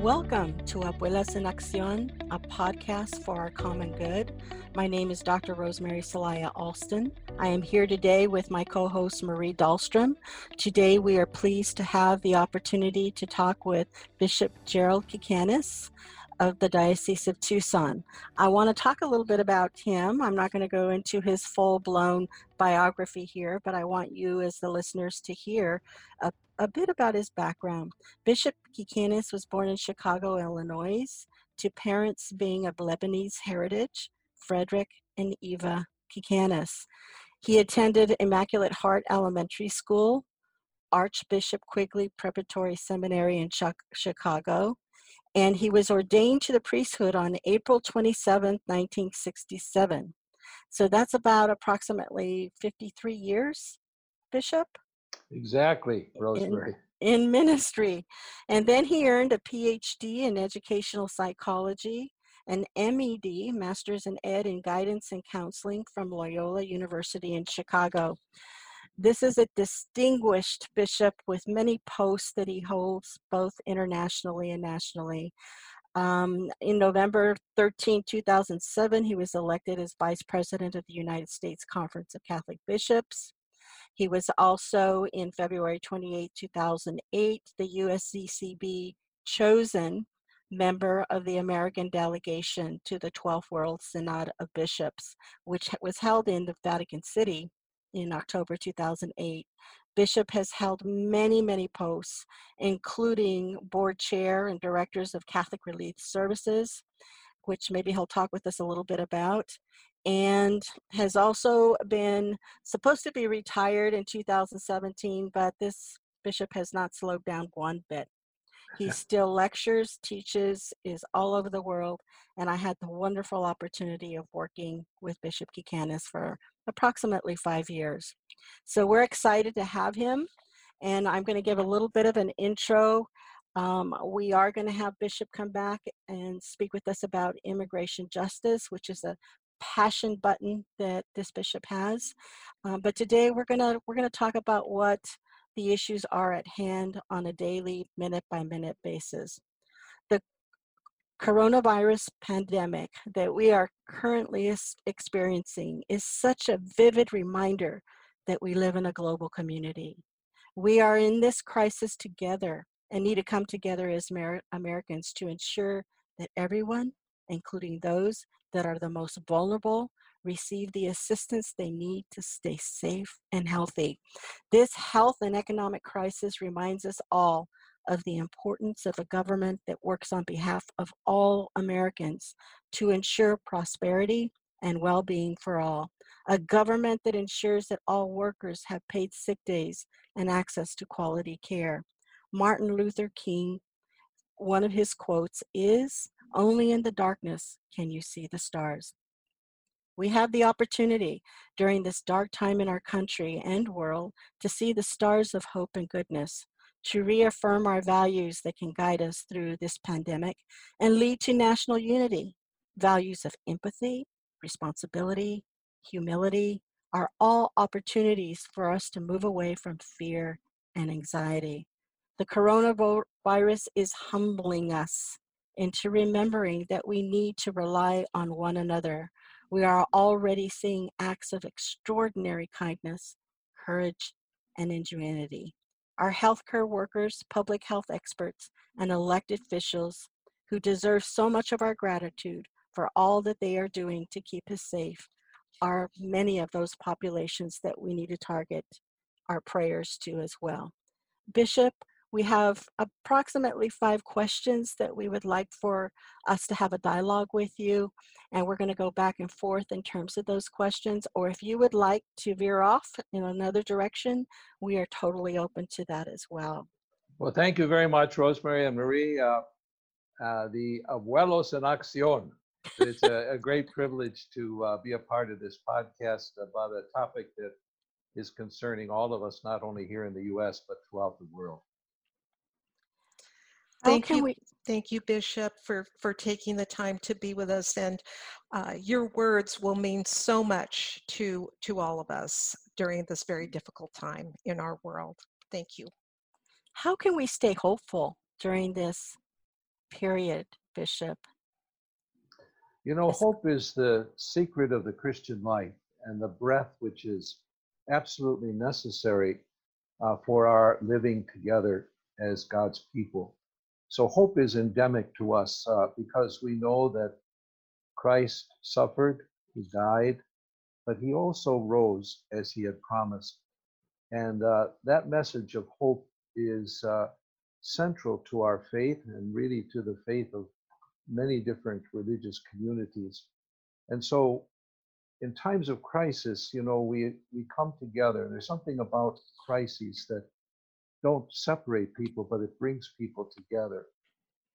Welcome to Abuelas en Acción, a podcast for our common good. My name is Dr. Rosemary Celaya Alston. I am here today with my co host Marie Dahlstrom. Today, we are pleased to have the opportunity to talk with Bishop Gerald Kicanas of the Diocese of Tucson. I want to talk a little bit about him. I'm not going to go into his full blown biography here, but I want you, as the listeners, to hear a, a bit about his background. Bishop Kicanas was born in Chicago, Illinois, to parents being of Lebanese heritage, Frederick and Eva Kicanas. He attended Immaculate Heart Elementary School, Archbishop Quigley Preparatory Seminary in Chicago, and he was ordained to the priesthood on April 27, 1967. So that's about approximately 53 years, Bishop? Exactly, Rosemary. In, in ministry. And then he earned a PhD in educational psychology, an MED, Master's in Ed in Guidance and Counseling from Loyola University in Chicago. This is a distinguished bishop with many posts that he holds both internationally and nationally. Um, in November 13, 2007, he was elected as Vice President of the United States Conference of Catholic Bishops. He was also, in February 28, 2008, the USCCB chosen member of the American delegation to the 12th World Synod of Bishops, which was held in the Vatican City in October 2008. Bishop has held many, many posts, including board chair and directors of Catholic Relief Services, which maybe he'll talk with us a little bit about, and has also been supposed to be retired in 2017, but this bishop has not slowed down one bit. He still lectures, teaches, is all over the world, and I had the wonderful opportunity of working with Bishop Kicanas for approximately five years. So we're excited to have him, and I'm going to give a little bit of an intro. Um, we are going to have Bishop come back and speak with us about immigration justice, which is a passion button that this bishop has. Um, but today we're to we're to talk about what the issues are at hand on a daily, minute by minute basis. The coronavirus pandemic that we are currently experiencing is such a vivid reminder that we live in a global community. We are in this crisis together and need to come together as Amer- Americans to ensure that everyone, including those that are the most vulnerable, receive the assistance they need to stay safe and healthy. This health and economic crisis reminds us all of the importance of a government that works on behalf of all Americans to ensure prosperity and well being for all. A government that ensures that all workers have paid sick days and access to quality care. Martin Luther King, one of his quotes is Only in the darkness can you see the stars. We have the opportunity during this dark time in our country and world to see the stars of hope and goodness, to reaffirm our values that can guide us through this pandemic and lead to national unity. Values of empathy, responsibility, humility are all opportunities for us to move away from fear and anxiety. The coronavirus is humbling us into remembering that we need to rely on one another we are already seeing acts of extraordinary kindness, courage, and ingenuity. Our healthcare workers, public health experts, and elected officials who deserve so much of our gratitude for all that they are doing to keep us safe are many of those populations that we need to target our prayers to as well. Bishop, we have approximately five questions that we would like for us to have a dialogue with you, and we're going to go back and forth in terms of those questions. Or if you would like to veer off in another direction, we are totally open to that as well. Well, thank you very much, Rosemary and Marie. Uh, uh, the Abuelos en Acción. It's a, a great privilege to uh, be a part of this podcast about a topic that is concerning all of us, not only here in the U.S., but throughout the world. Thank you, we... thank you, Bishop, for for taking the time to be with us, and uh, your words will mean so much to to all of us during this very difficult time in our world. Thank you. How can we stay hopeful during this period, Bishop? You know, hope is the secret of the Christian life and the breath which is absolutely necessary uh, for our living together as God's people. So, hope is endemic to us uh, because we know that Christ suffered, he died, but he also rose as he had promised. And uh, that message of hope is uh, central to our faith and really to the faith of many different religious communities. And so, in times of crisis, you know, we, we come together. There's something about crises that don't separate people, but it brings people together.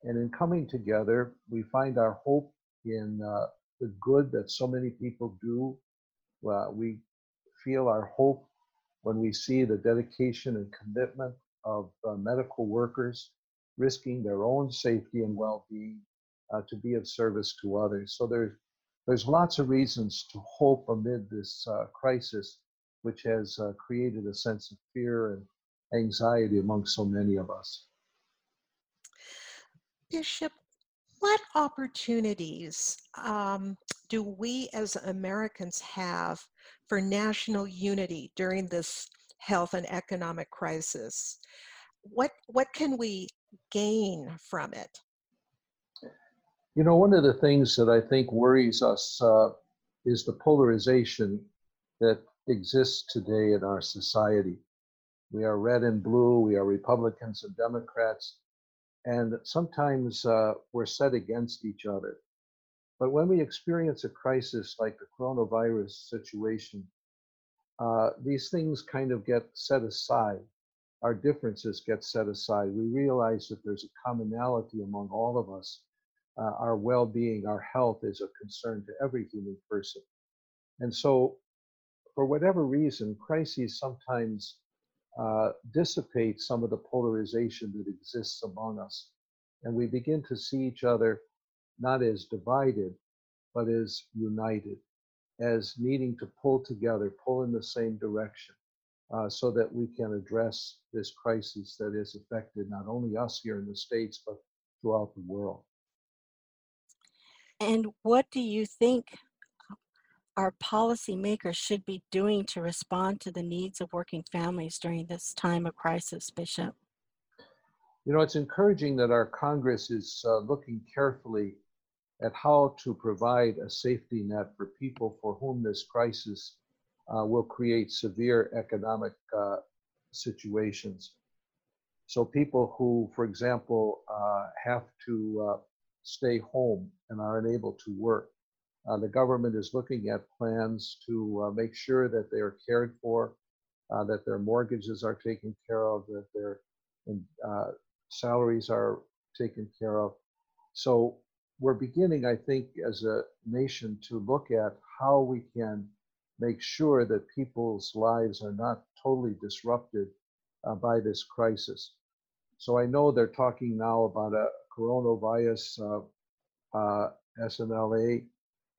And in coming together, we find our hope in uh, the good that so many people do. Uh, we feel our hope when we see the dedication and commitment of uh, medical workers risking their own safety and well-being uh, to be of service to others. So there's there's lots of reasons to hope amid this uh, crisis, which has created a sense of fear and anxiety among so many of us. Bishop, what opportunities um, do we as Americans have for national unity during this health and economic crisis? What, what can we gain from it? You know, one of the things that I think worries us uh, is the polarization that exists today in our society. We are red and blue, we are Republicans and Democrats, and sometimes uh, we're set against each other. But when we experience a crisis like the coronavirus situation, uh, these things kind of get set aside. Our differences get set aside. We realize that there's a commonality among all of us. Uh, our well being, our health is a concern to every human person. And so, for whatever reason, crises sometimes uh, dissipate some of the polarization that exists among us. And we begin to see each other not as divided, but as united, as needing to pull together, pull in the same direction, uh, so that we can address this crisis that has affected not only us here in the States, but throughout the world. And what do you think our policymakers should be doing to respond to the needs of working families during this time of crisis, Bishop? You know, it's encouraging that our Congress is uh, looking carefully at how to provide a safety net for people for whom this crisis uh, will create severe economic uh, situations. So, people who, for example, uh, have to uh, stay home and are unable to work. Uh, the government is looking at plans to uh, make sure that they are cared for, uh, that their mortgages are taken care of, that their uh, salaries are taken care of. So we're beginning, I think, as a nation to look at how we can make sure that people's lives are not totally disrupted uh, by this crisis. So I know they're talking now about a coronavirus uh, FMLA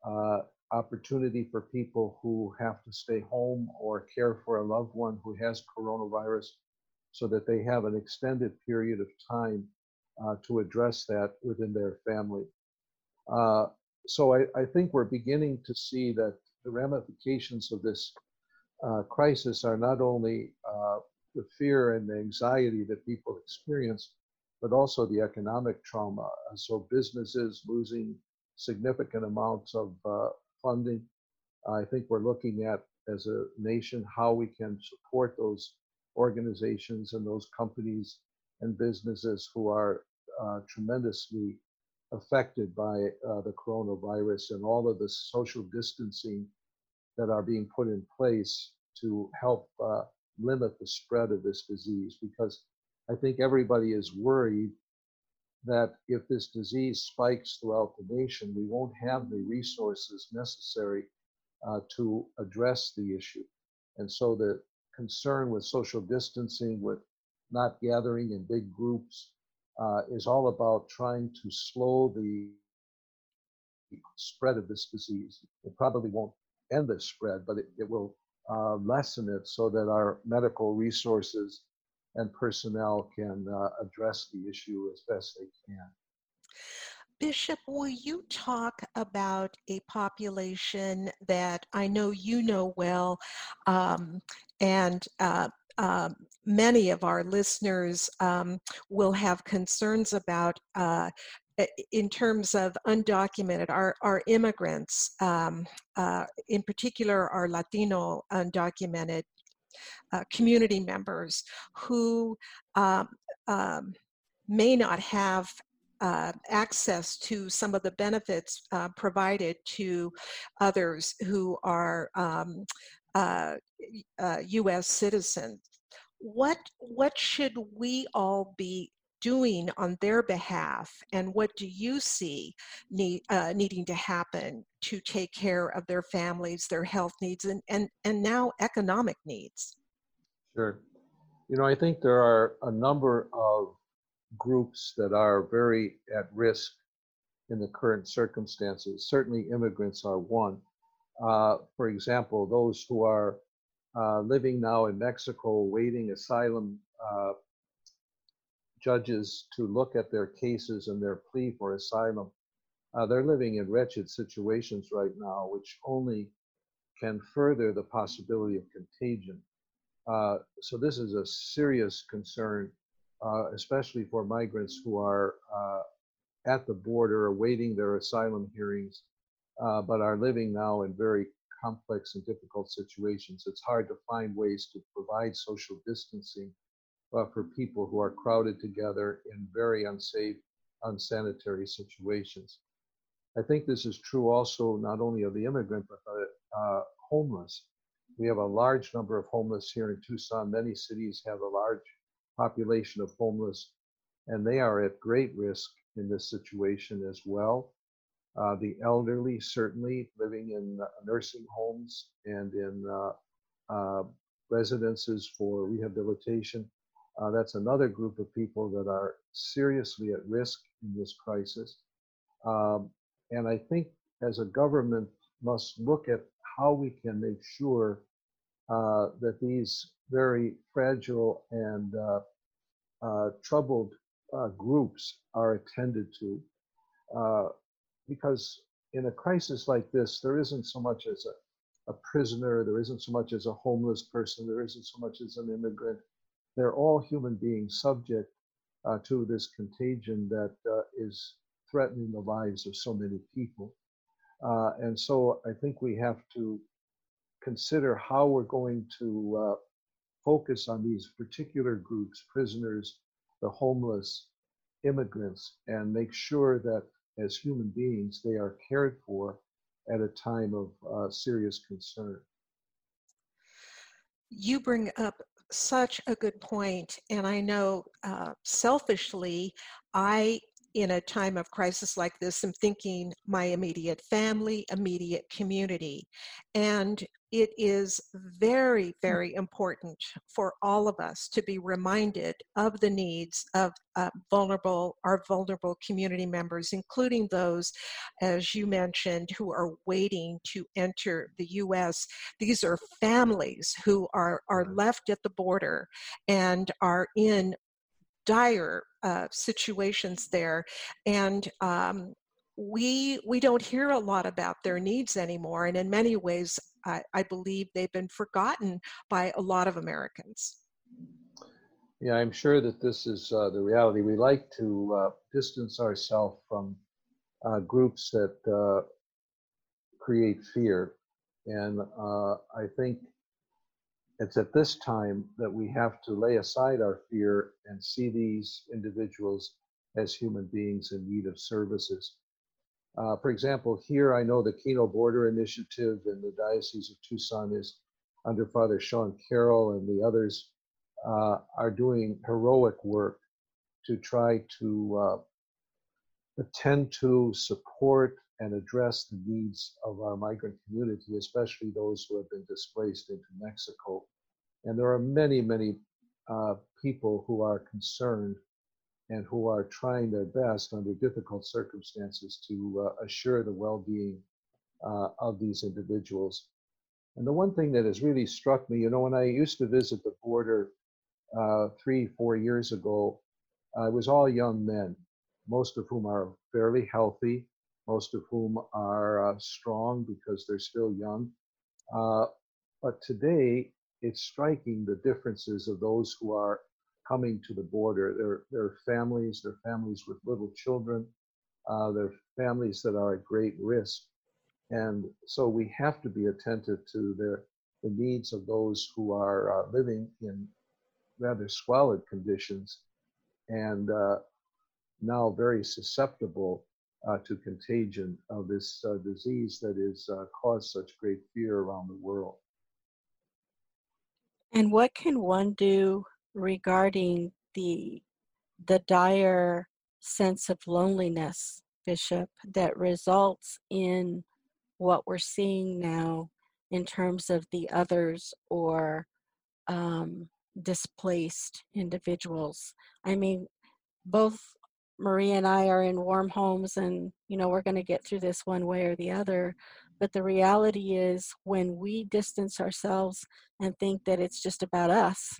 uh, opportunity for people who have to stay home or care for a loved one who has coronavirus so that they have an extended period of time uh, to address that within their family. Uh, so I, I, think we're beginning to see that the ramifications of this uh, crisis are not only uh, the fear and the anxiety that people experience, but also the economic trauma. So businesses losing significant amounts of uh, funding. I think we're looking at as a nation how we can support those organizations and those companies and businesses who are uh, tremendously affected by uh, the coronavirus and all of the social distancing that are being put in place to help uh, limit the spread of this disease because I think everybody is worried that if this disease spikes throughout the nation, we won't have the resources necessary uh, to address the issue. And so the concern with social distancing, with not gathering in big groups, uh, is all about trying to slow the spread of this disease. It probably won't end the spread, but it, it will uh, lessen it so that our medical resources and personnel can uh, address the issue as best they can. Bishop, will you talk about a population that I know you know well um, and uh, uh, many of our listeners um, will have concerns about uh, in terms of undocumented, our, our immigrants, um, uh, in particular our Latino undocumented uh, community members who um, um, may not have uh, access to some of the benefits uh, provided to others who are um, uh, U.S. Uh, citizens. What what should we all be doing on their behalf, and what do you see need, uh, needing to happen to take care of their families, their health needs, and and and now economic needs? Sure. You know, I think there are a number of groups that are very at risk in the current circumstances. Certainly, immigrants are one. Uh, for example, those who are uh, living now in Mexico waiting asylum uh, judges to look at their cases and their plea for asylum. Uh, they're living in wretched situations right now, which only can further the possibility of contagion. Uh, so, this is a serious concern uh, especially for migrants who are uh, at the border awaiting their asylum hearings, uh, but are living now in very complex and difficult situations. It's hard to find ways to provide social distancing uh, for people who are crowded together in very unsafe, unsanitary situations. I think this is true also not only of the immigrant, but the uh, homeless. We have a large number of homeless here in Tucson. Many cities have a large population of homeless, and they are at great risk in this situation as well. Uh, the elderly, certainly living in uh, nursing homes and in uh, uh residences for rehabilitation. Uh, that's another group of people that are seriously at risk in this crisis. Um, and I think as a government must look at how we can make sure uh, that these very fragile and uh, uh, troubled uh, groups are attended to. Uh, because in a crisis like this, there isn't so much as a, a prisoner, there isn't so much as a homeless person, there isn't so much as an immigrant. They're all human beings subject uh, to this contagion that uh, is threatening the lives of so many people. Uh, and so I think we have to consider how we're going to focus on these particular groups, prisoners, the homeless, immigrants, and make sure that as human beings they are cared for at a time of uh, serious concern. You bring up such a good point, and I know uh, selfishly, I in a time of crisis like this, I'm thinking my immediate family, immediate community. And it is very, very important for all of us to be reminded of the needs of uh, vulnerable, our vulnerable community members, including those, as you mentioned, who are waiting to enter the U.S. These are families who are, are left at the border and are in dire uh, situations there. And um, we we don't hear a lot about their needs anymore and in many ways I, I, believe they've been forgotten by a lot of americans yeah i'm sure that this is uh, the reality we like to uh, distance ourselves from uh, groups that uh, create fear and uh, i think it's at this time that we have to lay aside our fear and see these individuals as human beings in need of services. Uh, for example, here I know the Kino Border Initiative in the Diocese of Tucson is under Father Sean Carroll and the others uh, are doing heroic work to try to uh, attend to, support, and address the needs of our migrant community, especially those who have been displaced into Mexico. And there are many, many uh, people who are concerned and who are trying their best under difficult circumstances to uh, assure the well being uh, of these individuals. And the one thing that has really struck me, you know, when I used to visit the border uh, three, four years ago, it was all young men most of whom are fairly healthy, most of whom are uh, strong because they're still young. Uh, but today, it's striking the differences of those who are coming to the border. Their their families, their families with little children, uh, their families that are at great risk, and so we have to be attentive to their the needs of those who are uh, living in rather squalid conditions and uh, now very susceptible to contagion of this uh, disease that has uh, caused such great fear around the world. And what can one do regarding the the dire sense of loneliness, Bishop, that results in what we're seeing now in terms of the others or um, displaced individuals. I mean, both Marie and I are in warm homes, and you know, we're going to get through this one way or the other. But the reality is, when we distance ourselves and think that it's just about us,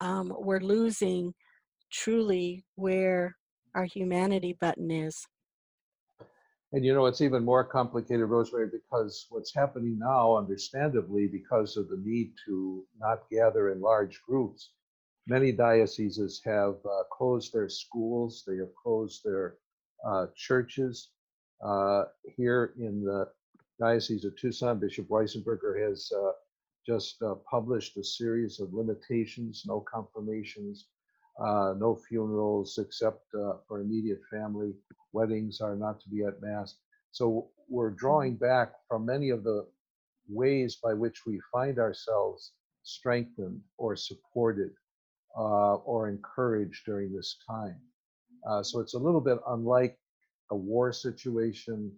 um, we're losing truly where our humanity button is. And you know, it's even more complicated, Rosemary, because what's happening now, understandably, because of the need to not gather in large groups, many dioceses have uh, closed their schools, they have closed their uh, churches. Uh, here in the Diocese of Tucson, Bishop Weisenburger has uh, just uh, published a series of limitations no confirmations, uh, no funerals except for immediate family weddings are not to be at mass. So we're drawing mm-hmm. back from many of the ways by which we find ourselves strengthened or supported uh, or encouraged during this time. Uh, so it's a little bit unlike a war situation,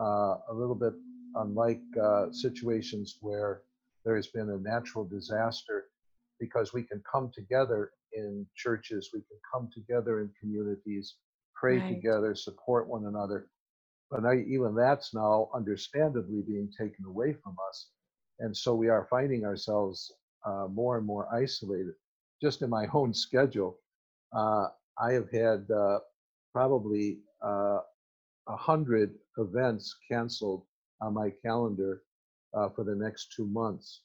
uh, a little bit unlike uh, situations where there has been a natural disaster, because we can come together in churches, we can come together in communities, pray right. together, support one another. But now, even that's now understandably being taken away from us. And so we are finding ourselves uh, more and more isolated. Just in my own schedule, uh, I have had uh, probably uh, a hundred events canceled on my calendar uh, for the next two months.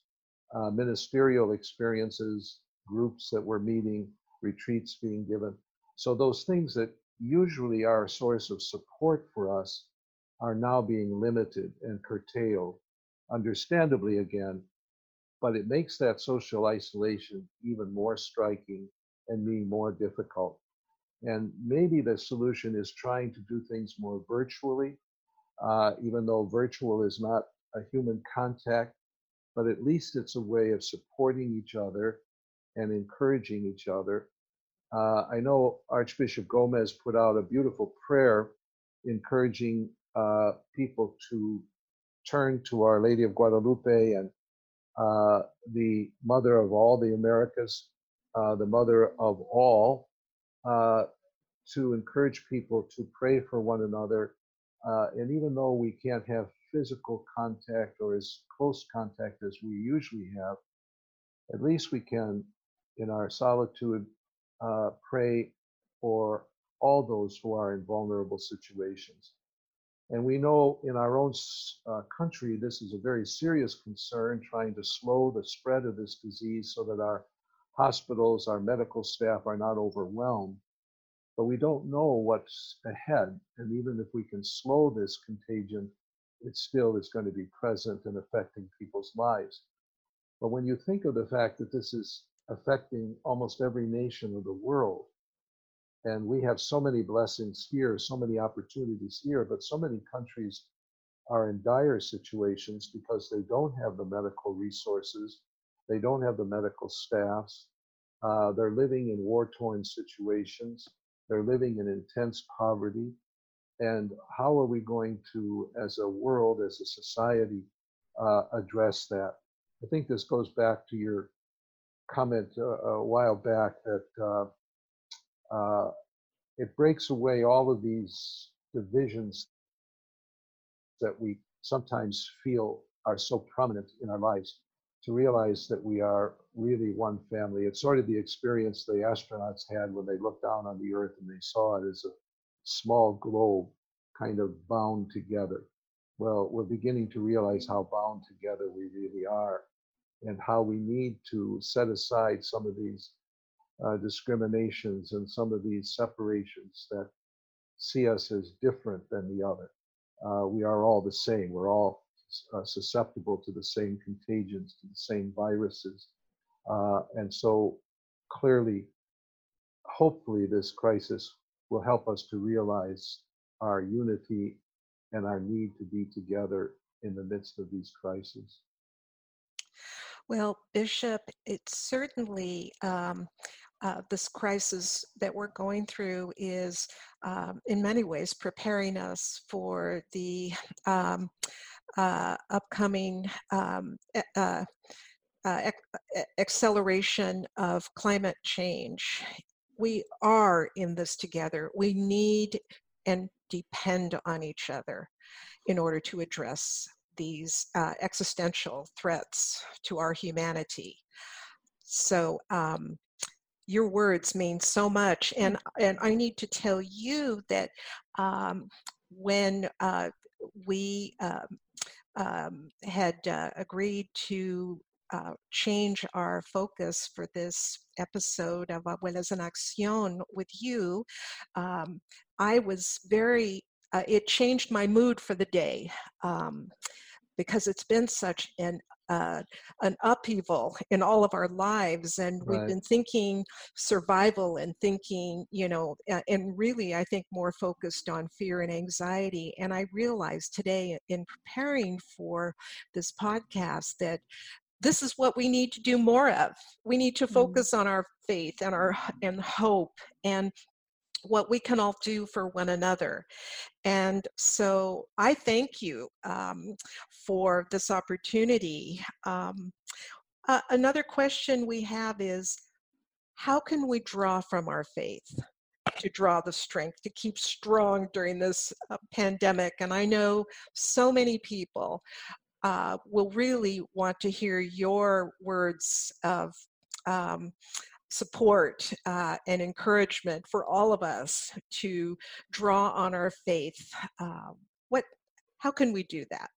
Uh, ministerial experiences, groups that we're meeting, retreats being given. So those things that usually are a source of support for us are now being limited and curtailed, understandably again, but it makes that social isolation even more striking and me more difficult. And maybe the solution is trying to do things more virtually, uh, even though virtual is not a human contact, but at least it's a way of supporting each other and encouraging each other uh, I know Archbishop Gomez put out a beautiful prayer encouraging uh, people to turn to Our Lady of Guadalupe and uh, the Mother of all the Americas, uh, the Mother of all, uh, to encourage people to pray for one another. Uh, and even though we can't have physical contact or as close contact as we usually have, at least we can, in our solitude, uh, pray for all those who are in vulnerable situations. And we know in our own uh, country, this is a very serious concern, trying to slow the spread of this disease so that our hospitals, our medical staff are not overwhelmed. But we don't know what's ahead. And even if we can slow this contagion, it still is going to be present and affecting people's lives. But when you think of the fact that this is affecting almost every nation of the world. And we have so many blessings here, so many opportunities here, but so many countries are in dire situations because they don't have the medical resources, they don't have the medical staffs, uh, they're living in war torn situations, they're living in intense poverty. And how are we going to, as a world, as a society, uh, address that? I think this goes back to your comment uh, a while back that uh, it breaks away all of these divisions that we sometimes feel are so prominent in our lives to realize that we are really one family. It's sort of the experience the astronauts had when they looked down on the Earth and they saw it as a small globe kind of bound together. Well, we're beginning to realize how bound together we really are and how we need to set aside some of these uh, discriminations and some of these separations that see us as different than the other. Uh, we are all the same. We're all uh, susceptible to the same contagions, to the same viruses. Uh, and so clearly, hopefully, this crisis will help us to realize our unity and our need to be together in the midst of these crises. Well, Bishop, it's certainly um, uh, this crisis that we're going through is, um, in many ways, preparing us for the um, uh, upcoming um, uh, uh acceleration of climate change. We are in this together. We need and depend on each other in order to address these uh, existential threats to our humanity. So, um, your words mean so much, and and I need to tell you that um, when uh, we um, um had uh, agreed to uh, change our focus for this episode of Abuelas en Acción with you, um, I was very, uh, it changed my mood for the day um, because it's been such an uh, an upheaval in all of our lives and right. we've been thinking survival and thinking you know and really i think more focused on fear and anxiety and i realized today in preparing for this podcast that this is what we need to do more of. We need to mm. focus on our faith and our and hope and what we can all do for one another. And so I thank you um, for this opportunity. Um, uh, another question we have is how can we draw from our faith? to draw the strength to keep strong during this uh, pandemic. And I know so many people uh, will really want to hear your words of um, support uh, and encouragement for all of us to draw on our faith. Uh, what, how can we do that?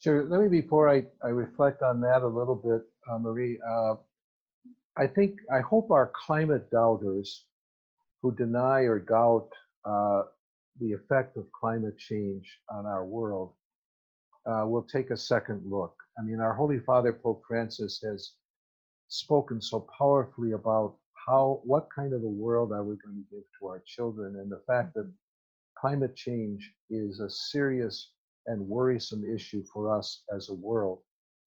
Sure. Let me, before I, I reflect on that a little bit, uh, Marie, uh, I think, I hope our climate doubters who deny or doubt uh, the effect of climate change on our world uh, we'll take a second look. I mean, our Holy Father Pope Francis has spoken so powerfully about how, what kind of a world are we going to give to our children, and the fact that climate change is a serious and worrisome issue for us as a world,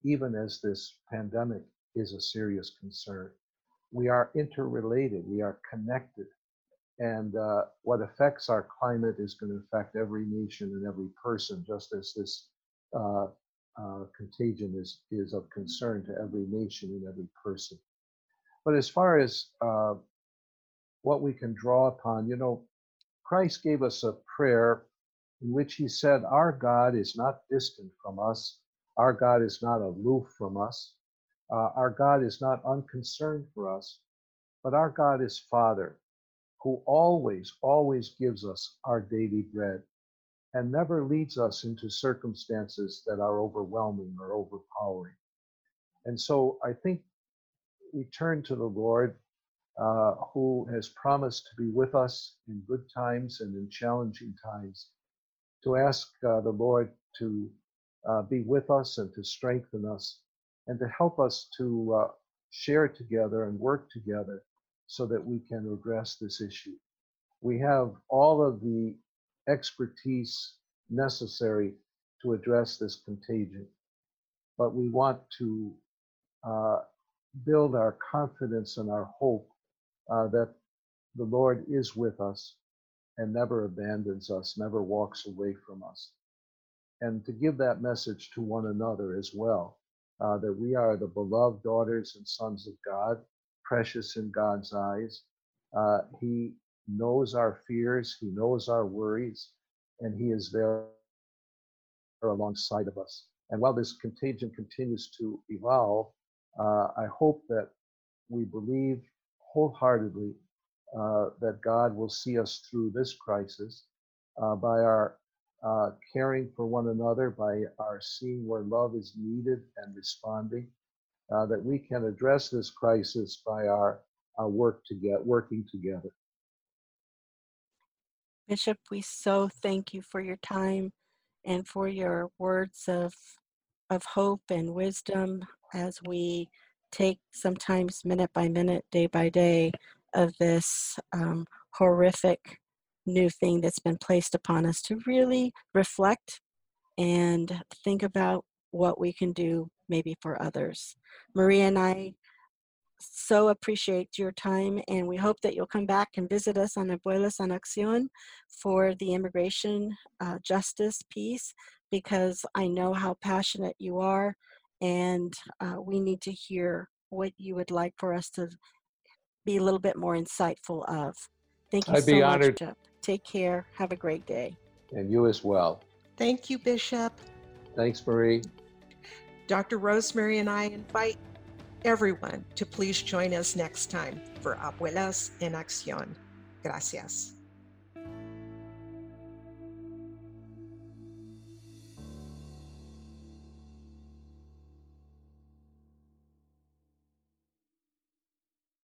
even as this pandemic is a serious concern. We are interrelated, we are connected. And uh, what affects our climate is going to affect every nation and every person, just as this uh, uh, contagion is, is of concern to every nation and every person. But as far as uh, what we can draw upon, you know, Christ gave us a prayer in which he said, Our God is not distant from us, our God is not aloof from us, uh, our God is not unconcerned for us, but our God is Father, who always, always gives us our daily bread and never leads us into circumstances that are overwhelming or overpowering. And so I think we turn to the Lord uh, who has promised to be with us in good times and in challenging times, to ask uh, the Lord to uh, be with us and to strengthen us and to help us to uh, share together and work together so that we can address this issue. We have all of the expertise necessary to address this contagion. But we want to uh, build our confidence and our hope uh, that the Lord is with us and never abandons us, never walks away from us. And to give that message to one another as well, uh, that we are the beloved daughters and sons of God, precious in God's eyes. Uh, he knows our fears, He knows our worries, and He is there alongside of us. And while this contagion continues to evolve, uh, I hope that we believe wholeheartedly uh, that God will see us through this crisis uh, by our uh, caring for one another, by our seeing where love is needed and responding, uh, that we can address this crisis by our, our work to get working together. Bishop, we so thank you for your time and for your words of of hope and wisdom as we take sometimes minute by minute, day by day of this um, horrific new thing that's been placed upon us to really reflect and think about what we can do maybe for others. Maria and I so appreciate your time and we hope that you'll come back and visit us on Abuelas en Acción for the immigration uh, justice piece because I know how passionate you are and uh, we need to hear what you would like for us to be a little bit more insightful of. Thank you I'd so be much, honored. Jeff. Take care. Have a great day. And you as well. Thank you, Bishop. Thanks, Marie. Dr. Rosemary and I invite everyone to please join us next time for Abuelas en Acción. Gracias.